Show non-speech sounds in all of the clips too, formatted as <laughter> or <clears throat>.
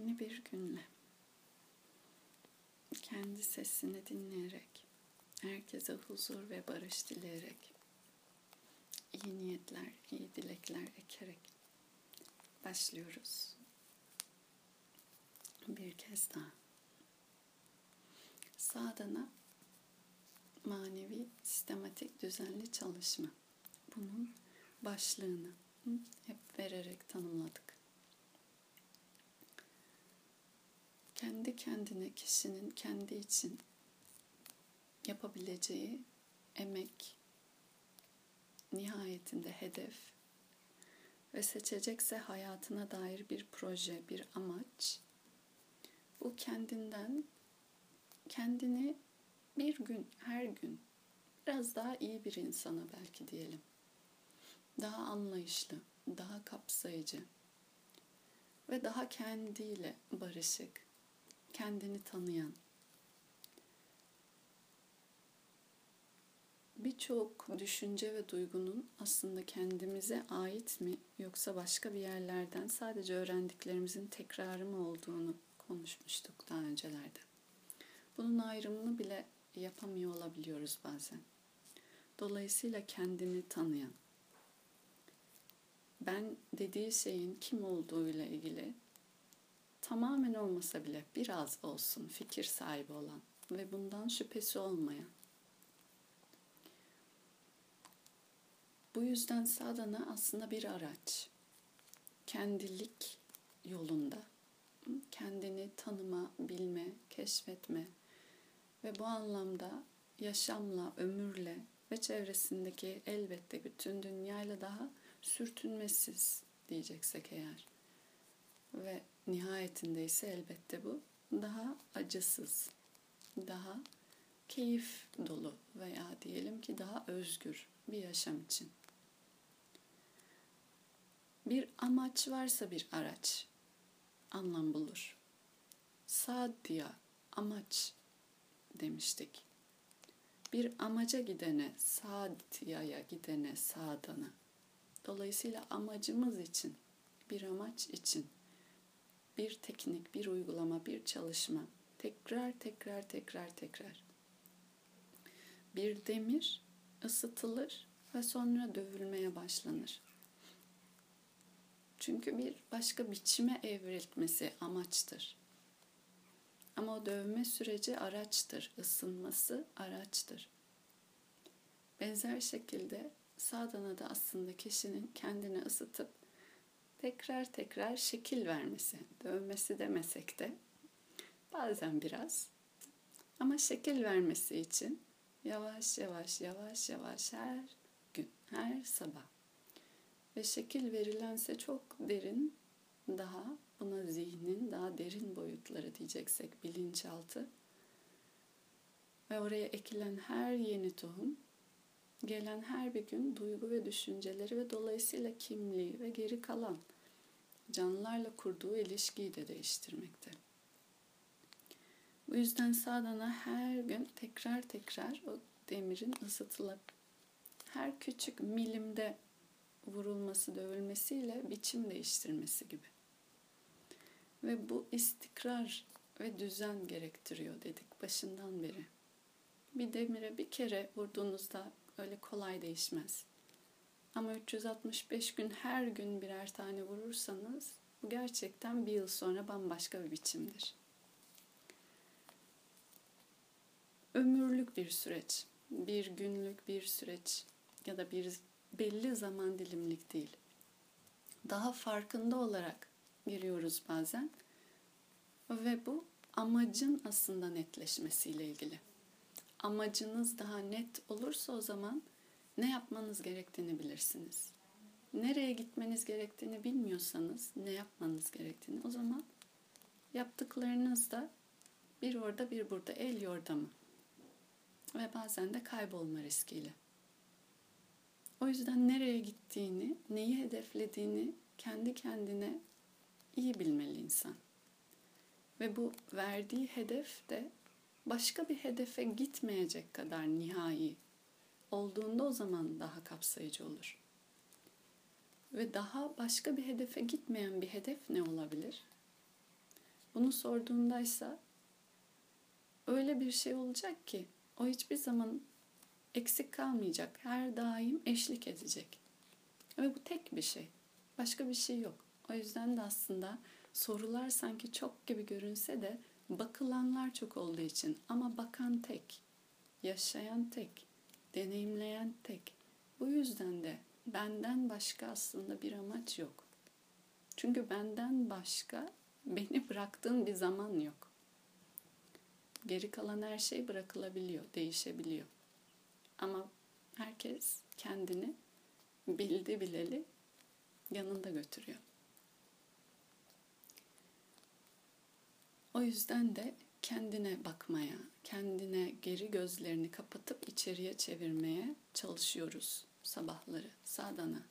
Yeni bir günle kendi sesini dinleyerek, herkese huzur ve barış dileyerek, iyi niyetler, iyi dilekler ekerek başlıyoruz. Bir kez daha. Sadana manevi, sistematik, düzenli çalışma. Bunun başlığını hep vererek tanımladık. Kendi kendine kişinin kendi için yapabileceği emek, nihayetinde hedef ve seçecekse hayatına dair bir proje, bir amaç. Bu kendinden kendini bir gün, her gün biraz daha iyi bir insana belki diyelim. Daha anlayışlı, daha kapsayıcı ve daha kendiyle barışık, kendini tanıyan. Birçok düşünce ve duygunun aslında kendimize ait mi yoksa başka bir yerlerden sadece öğrendiklerimizin tekrarı mı olduğunu konuşmuştuk daha öncelerde. Bunun ayrımını bile yapamıyor olabiliyoruz bazen. Dolayısıyla kendini tanıyan, ben dediği şeyin kim olduğuyla ilgili tamamen olmasa bile biraz olsun fikir sahibi olan ve bundan şüphesi olmayan. Bu yüzden sadana aslında bir araç. Kendilik yolunda kendini tanıma, bilme, keşfetme ve bu anlamda yaşamla, ömürle ve çevresindeki elbette bütün dünyayla daha sürtünmesiz diyeceksek eğer. Ve nihayetinde ise elbette bu daha acısız, daha keyif dolu veya diyelim ki daha özgür bir yaşam için. Bir amaç varsa bir araç anlam bulur. Sadya amaç demiştik. Bir amaca gidene, sadyaya gidene, sadana. Dolayısıyla amacımız için, bir amaç için bir teknik, bir uygulama, bir çalışma tekrar tekrar tekrar tekrar. Bir demir ısıtılır ve sonra dövülmeye başlanır. Çünkü bir başka biçime evrilmesi amaçtır. Ama o dövme süreci araçtır, ısınması araçtır. Benzer şekilde sadana da aslında kişinin kendini ısıtıp tekrar tekrar şekil vermesi, dövmesi demesek de bazen biraz. Ama şekil vermesi için yavaş yavaş yavaş yavaş her gün, her sabah ve şekil verilense çok derin daha buna zihnin daha derin boyutları diyeceksek bilinçaltı ve oraya ekilen her yeni tohum gelen her bir gün duygu ve düşünceleri ve dolayısıyla kimliği ve geri kalan canlılarla kurduğu ilişkiyi de değiştirmekte. Bu yüzden sadana her gün tekrar tekrar o demirin ısıtılıp her küçük milimde vurulması, dövülmesiyle biçim değiştirmesi gibi. Ve bu istikrar ve düzen gerektiriyor dedik başından beri. Bir demire bir kere vurduğunuzda öyle kolay değişmez. Ama 365 gün her gün birer tane vurursanız bu gerçekten bir yıl sonra bambaşka bir biçimdir. Ömürlük bir süreç, bir günlük bir süreç ya da bir belli zaman dilimlik değil. Daha farkında olarak giriyoruz bazen ve bu amacın aslında netleşmesiyle ilgili. Amacınız daha net olursa o zaman ne yapmanız gerektiğini bilirsiniz. Nereye gitmeniz gerektiğini bilmiyorsanız ne yapmanız gerektiğini o zaman yaptıklarınız da bir orada bir burada el yordamı ve bazen de kaybolma riskiyle. O yüzden nereye gittiğini, neyi hedeflediğini kendi kendine iyi bilmeli insan. Ve bu verdiği hedef de başka bir hedefe gitmeyecek kadar nihai olduğunda o zaman daha kapsayıcı olur. Ve daha başka bir hedefe gitmeyen bir hedef ne olabilir? Bunu sorduğundaysa öyle bir şey olacak ki o hiçbir zaman eksik kalmayacak. Her daim eşlik edecek. Ve bu tek bir şey. Başka bir şey yok. O yüzden de aslında sorular sanki çok gibi görünse de bakılanlar çok olduğu için ama bakan tek, yaşayan tek, deneyimleyen tek. Bu yüzden de benden başka aslında bir amaç yok. Çünkü benden başka beni bıraktığın bir zaman yok. Geri kalan her şey bırakılabiliyor, değişebiliyor. Ama herkes kendini bildi bileli yanında götürüyor. O yüzden de kendine bakmaya, kendine geri gözlerini kapatıp içeriye çevirmeye çalışıyoruz sabahları sadana.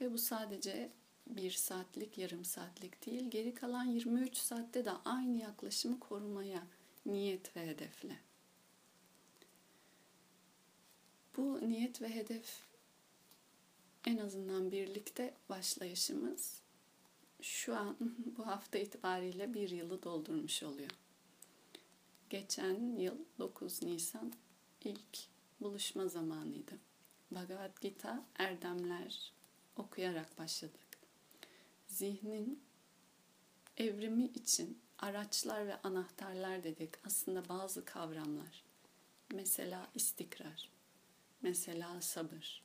Ve bu sadece bir saatlik, yarım saatlik değil, geri kalan 23 saatte de aynı yaklaşımı korumaya niyet ve hedefle. Bu niyet ve hedef en azından birlikte başlayışımız şu an <laughs> bu hafta itibariyle bir yılı doldurmuş oluyor. Geçen yıl 9 Nisan ilk buluşma zamanıydı. Bhagavad Gita erdemler okuyarak başladık. Zihnin evrimi için araçlar ve anahtarlar dedik. Aslında bazı kavramlar. Mesela istikrar, mesela sabır,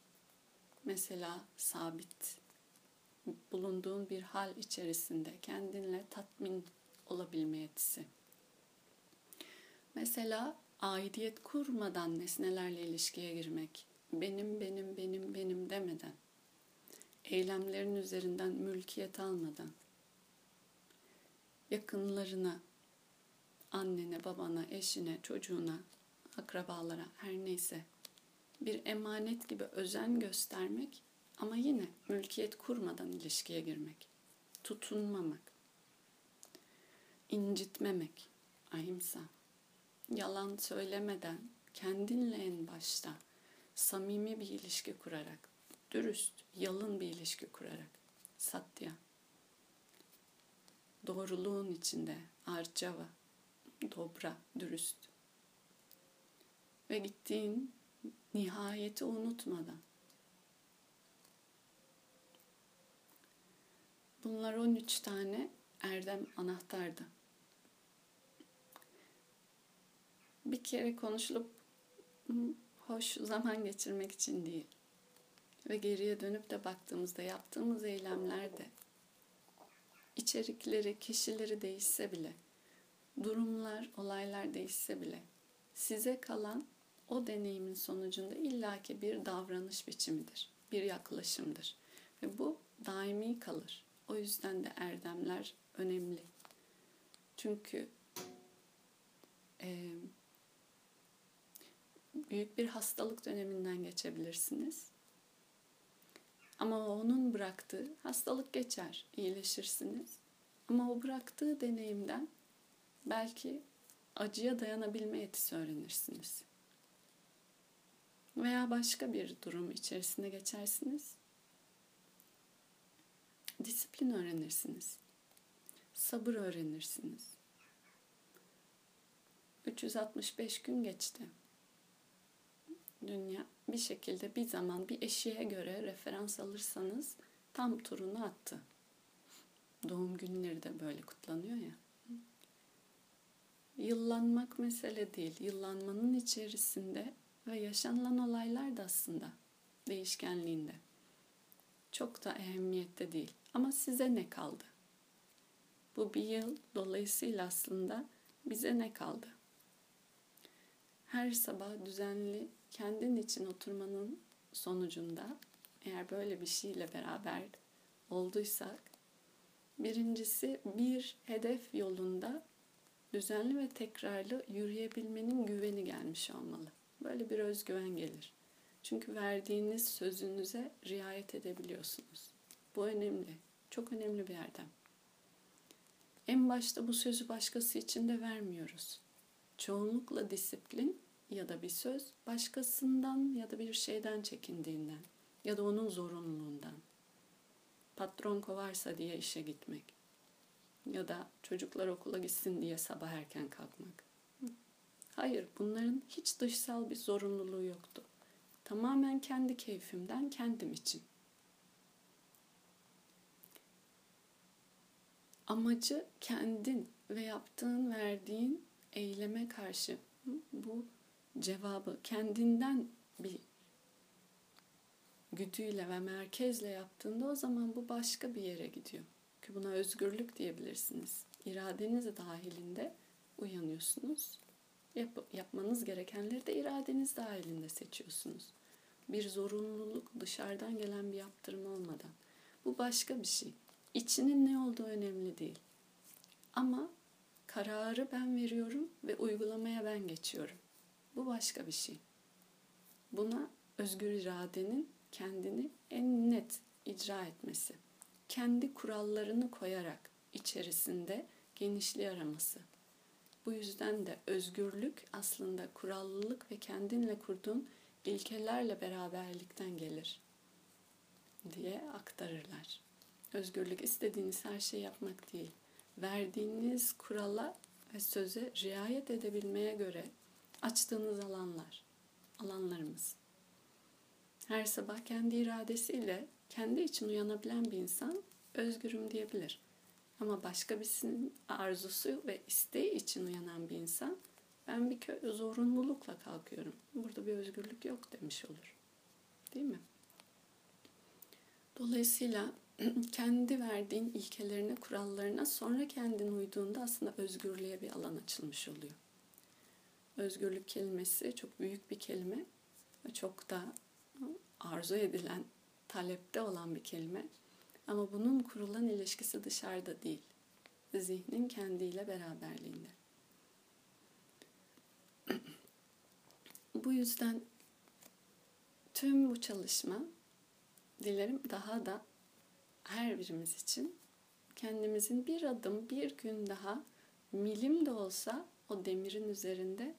mesela sabit bulunduğun bir hal içerisinde kendinle tatmin olabilme yetisi. Mesela aidiyet kurmadan nesnelerle ilişkiye girmek, benim benim benim benim demeden, eylemlerin üzerinden mülkiyet almadan, yakınlarına, annene, babana, eşine, çocuğuna, akrabalara her neyse bir emanet gibi özen göstermek ama yine mülkiyet kurmadan ilişkiye girmek, tutunmamak, incitmemek, ahimsa, yalan söylemeden kendinle en başta samimi bir ilişki kurarak, dürüst, yalın bir ilişki kurarak, satya, doğruluğun içinde, arcava, dobra, dürüst ve gittiğin nihayeti unutmadan Bunlar 13 tane erdem anahtardı. Bir kere konuşulup hoş zaman geçirmek için değil. Ve geriye dönüp de baktığımızda yaptığımız eylemlerde içerikleri, kişileri değişse bile, durumlar, olaylar değişse bile size kalan o deneyimin sonucunda illaki bir davranış biçimidir, bir yaklaşımdır. Ve bu daimi kalır. O yüzden de erdemler önemli. Çünkü e, büyük bir hastalık döneminden geçebilirsiniz. Ama onun bıraktığı hastalık geçer, iyileşirsiniz. Ama o bıraktığı deneyimden belki acıya dayanabilme yetisi öğrenirsiniz. Veya başka bir durum içerisinde geçersiniz disiplin öğrenirsiniz. Sabır öğrenirsiniz. 365 gün geçti. Dünya bir şekilde bir zaman bir eşiğe göre referans alırsanız tam turunu attı. Doğum günleri de böyle kutlanıyor ya. Yıllanmak mesele değil. Yıllanmanın içerisinde ve yaşanılan olaylar da aslında değişkenliğinde. Çok da ehemmiyette değil. Ama size ne kaldı? Bu bir yıl dolayısıyla aslında bize ne kaldı? Her sabah düzenli kendin için oturmanın sonucunda eğer böyle bir şeyle beraber olduysak birincisi bir hedef yolunda düzenli ve tekrarlı yürüyebilmenin güveni gelmiş olmalı. Böyle bir özgüven gelir. Çünkü verdiğiniz sözünüze riayet edebiliyorsunuz. Bu önemli. Çok önemli bir erdem. En başta bu sözü başkası için de vermiyoruz. Çoğunlukla disiplin ya da bir söz başkasından ya da bir şeyden çekindiğinden ya da onun zorunluluğundan. Patron kovarsa diye işe gitmek. Ya da çocuklar okula gitsin diye sabah erken kalkmak. Hayır, bunların hiç dışsal bir zorunluluğu yoktu. Tamamen kendi keyfimden kendim için. Amacı kendin ve yaptığın, verdiğin eyleme karşı bu cevabı kendinden bir güdüyle ve merkezle yaptığında o zaman bu başka bir yere gidiyor. Ki buna özgürlük diyebilirsiniz. İradeniz dahilinde uyanıyorsunuz. Yap, yapmanız gerekenleri de iradeniz dahilinde seçiyorsunuz. Bir zorunluluk dışarıdan gelen bir yaptırım olmadan. Bu başka bir şey. İçinin ne olduğu önemli değil. Ama kararı ben veriyorum ve uygulamaya ben geçiyorum. Bu başka bir şey. Buna özgür iradenin kendini en net icra etmesi. Kendi kurallarını koyarak içerisinde genişliği araması. Bu yüzden de özgürlük aslında kurallılık ve kendinle kurduğun ilkelerle beraberlikten gelir diye aktarırlar. Özgürlük istediğiniz her şeyi yapmak değil. Verdiğiniz kurala ve söze riayet edebilmeye göre açtığınız alanlar, alanlarımız. Her sabah kendi iradesiyle kendi için uyanabilen bir insan özgürüm diyebilir. Ama başka birisinin arzusu ve isteği için uyanan bir insan ben bir zorunlulukla kalkıyorum. Burada bir özgürlük yok demiş olur. Değil mi? Dolayısıyla <clears throat> kendi verdiğin ilkelerine, kurallarına sonra kendin uyduğunda aslında özgürlüğe bir alan açılmış oluyor. Özgürlük kelimesi çok büyük bir kelime ve çok da arzu edilen, talepte olan bir kelime. Ama bunun kurulan ilişkisi dışarıda değil. Zihnin kendiyle beraberliğinde. bu yüzden tüm bu çalışma dilerim daha da her birimiz için kendimizin bir adım bir gün daha milim de olsa o demirin üzerinde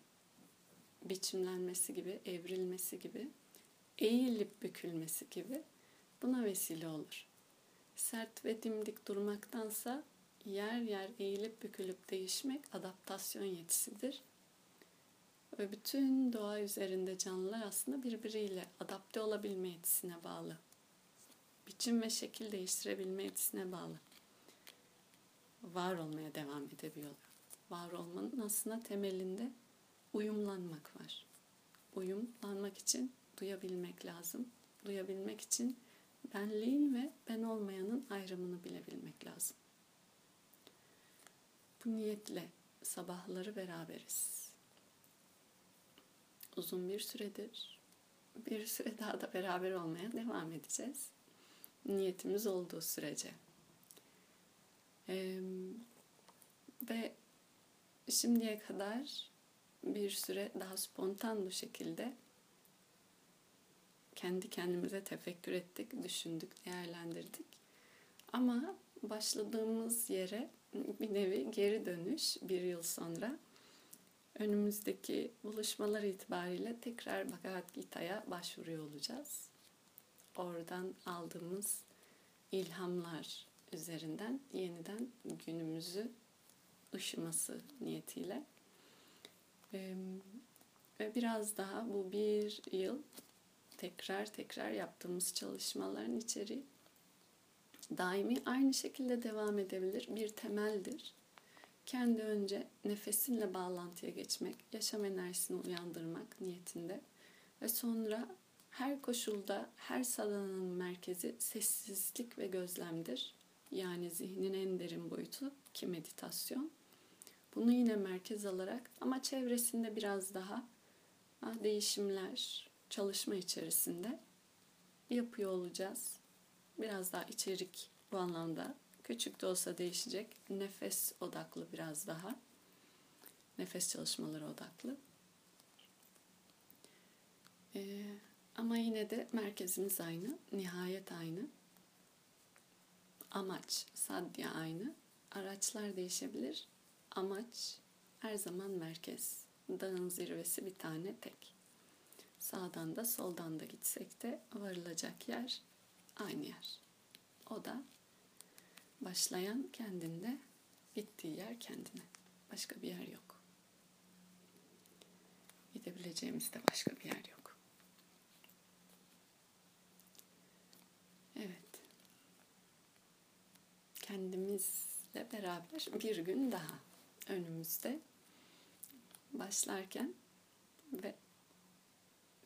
biçimlenmesi gibi, evrilmesi gibi, eğilip bükülmesi gibi buna vesile olur. Sert ve dimdik durmaktansa yer yer eğilip bükülüp değişmek adaptasyon yetisidir. Ve bütün doğa üzerinde canlılar aslında birbiriyle adapte olabilme yetisine bağlı. Biçim ve şekil değiştirebilme yetisine bağlı. Var olmaya devam edebiliyorlar. Var olmanın aslında temelinde uyumlanmak var. Uyumlanmak için duyabilmek lazım. Duyabilmek için benliğin ve ben olmayanın ayrımını bilebilmek lazım. Bu niyetle sabahları beraberiz. Uzun bir süredir bir süre daha da beraber olmaya devam edeceğiz. Niyetimiz olduğu sürece. Ee, ve şimdiye kadar bir süre daha spontan bu şekilde kendi kendimize tefekkür ettik, düşündük, değerlendirdik. Ama başladığımız yere bir nevi geri dönüş bir yıl sonra önümüzdeki buluşmalar itibariyle tekrar Bhagavad Gita'ya başvuruyor olacağız. Oradan aldığımız ilhamlar üzerinden yeniden günümüzü ışıması niyetiyle. Ve biraz daha bu bir yıl tekrar tekrar yaptığımız çalışmaların içeriği daimi aynı şekilde devam edebilir. Bir temeldir. Kendi önce nefesinle bağlantıya geçmek, yaşam enerjisini uyandırmak niyetinde ve sonra her koşulda her sadanın merkezi sessizlik ve gözlemdir. Yani zihnin en derin boyutu ki meditasyon. Bunu yine merkez alarak ama çevresinde biraz daha değişimler, çalışma içerisinde yapıyor olacağız. Biraz daha içerik bu anlamda küçük de olsa değişecek. Nefes odaklı biraz daha. Nefes çalışmaları odaklı. Ee, ama yine de merkezimiz aynı, nihayet aynı. Amaç, sadya aynı. Araçlar değişebilir. Amaç her zaman merkez. Dağın zirvesi bir tane tek. Sağdan da soldan da gitsek de varılacak yer aynı yer. O da başlayan kendinde Bittiği yer kendine. Başka bir yer yok. Gidebileceğimiz de başka bir yer yok. Evet. Kendimizle beraber bir gün daha önümüzde başlarken ve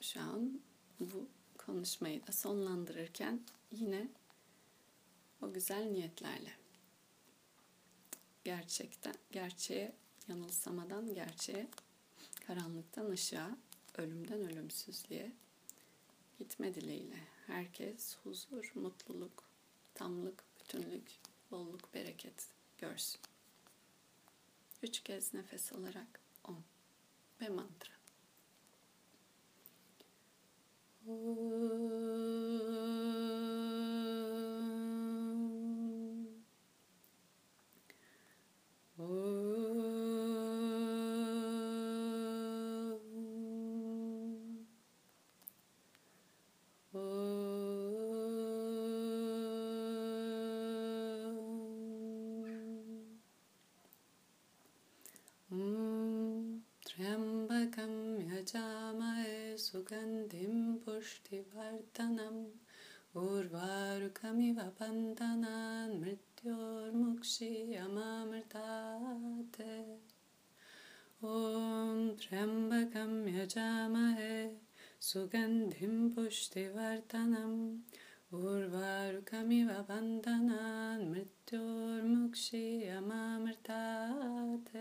şu an bu konuşmayı da sonlandırırken yine o güzel niyetlerle gerçekten gerçeğe yanılsamadan gerçeğe karanlıktan ışığa ölümden ölümsüzlüğe gitme dileğiyle herkes huzur, mutluluk, tamlık, bütünlük, bolluk, bereket görsün. Üç kez nefes alarak om ve mantra. Ooh. बन्धनान् मृत्योर्मुक्षीयमामृतात्। ॐ त्र्यम्बकं यजामहे सुगन्धिं पुष्टिवर्धनम् उर्वारुकमिव बन्धनान् मृत्योर्मुक्षीयमामृतात्।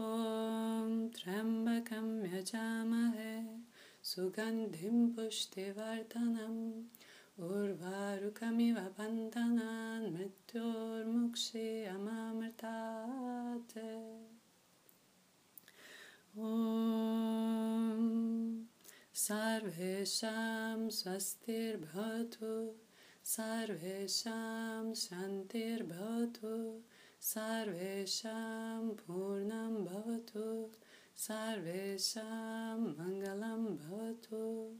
ॐ त्र्यम्बकं यजामहे सुगन्धिं पुष्टिवर्धनम् उर्वारुकमिव बन्धनान् मृत्योर्मुक्षीयमामृतात् ॐ सर्वेषां स्वस्तिर्भवतु सर्वेषां शान्तिर्भवतु सर्वेषां पूर्णं भवतु सर्वेषां मङ्गलं भवतु।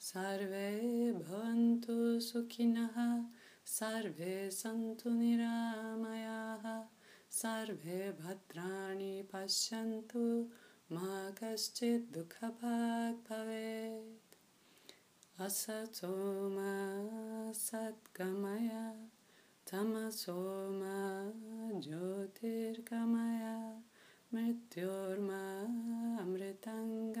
सर्वे भवन्तु सुखिनः। सर्वे सन्तु निरामयाः। सर्वे भद्राणि पश्यन्तु। मा कश्चित् दुःखभाग् भवेत्। असतो मा सद्गमय। तमसो मा ज्योतिर्गमय Meteor, hambre tan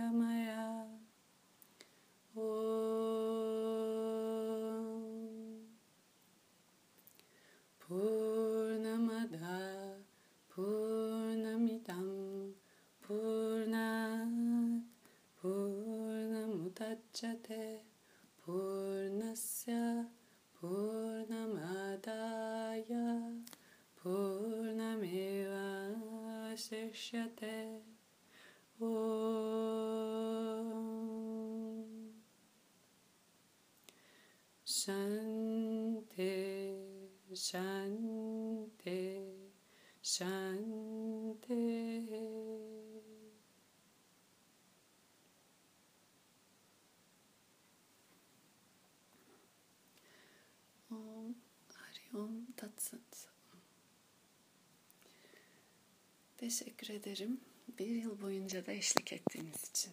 şente şente Om Hariom Tatsat Teşekkür ederim. Bir yıl boyunca da eşlik ettiğiniz için.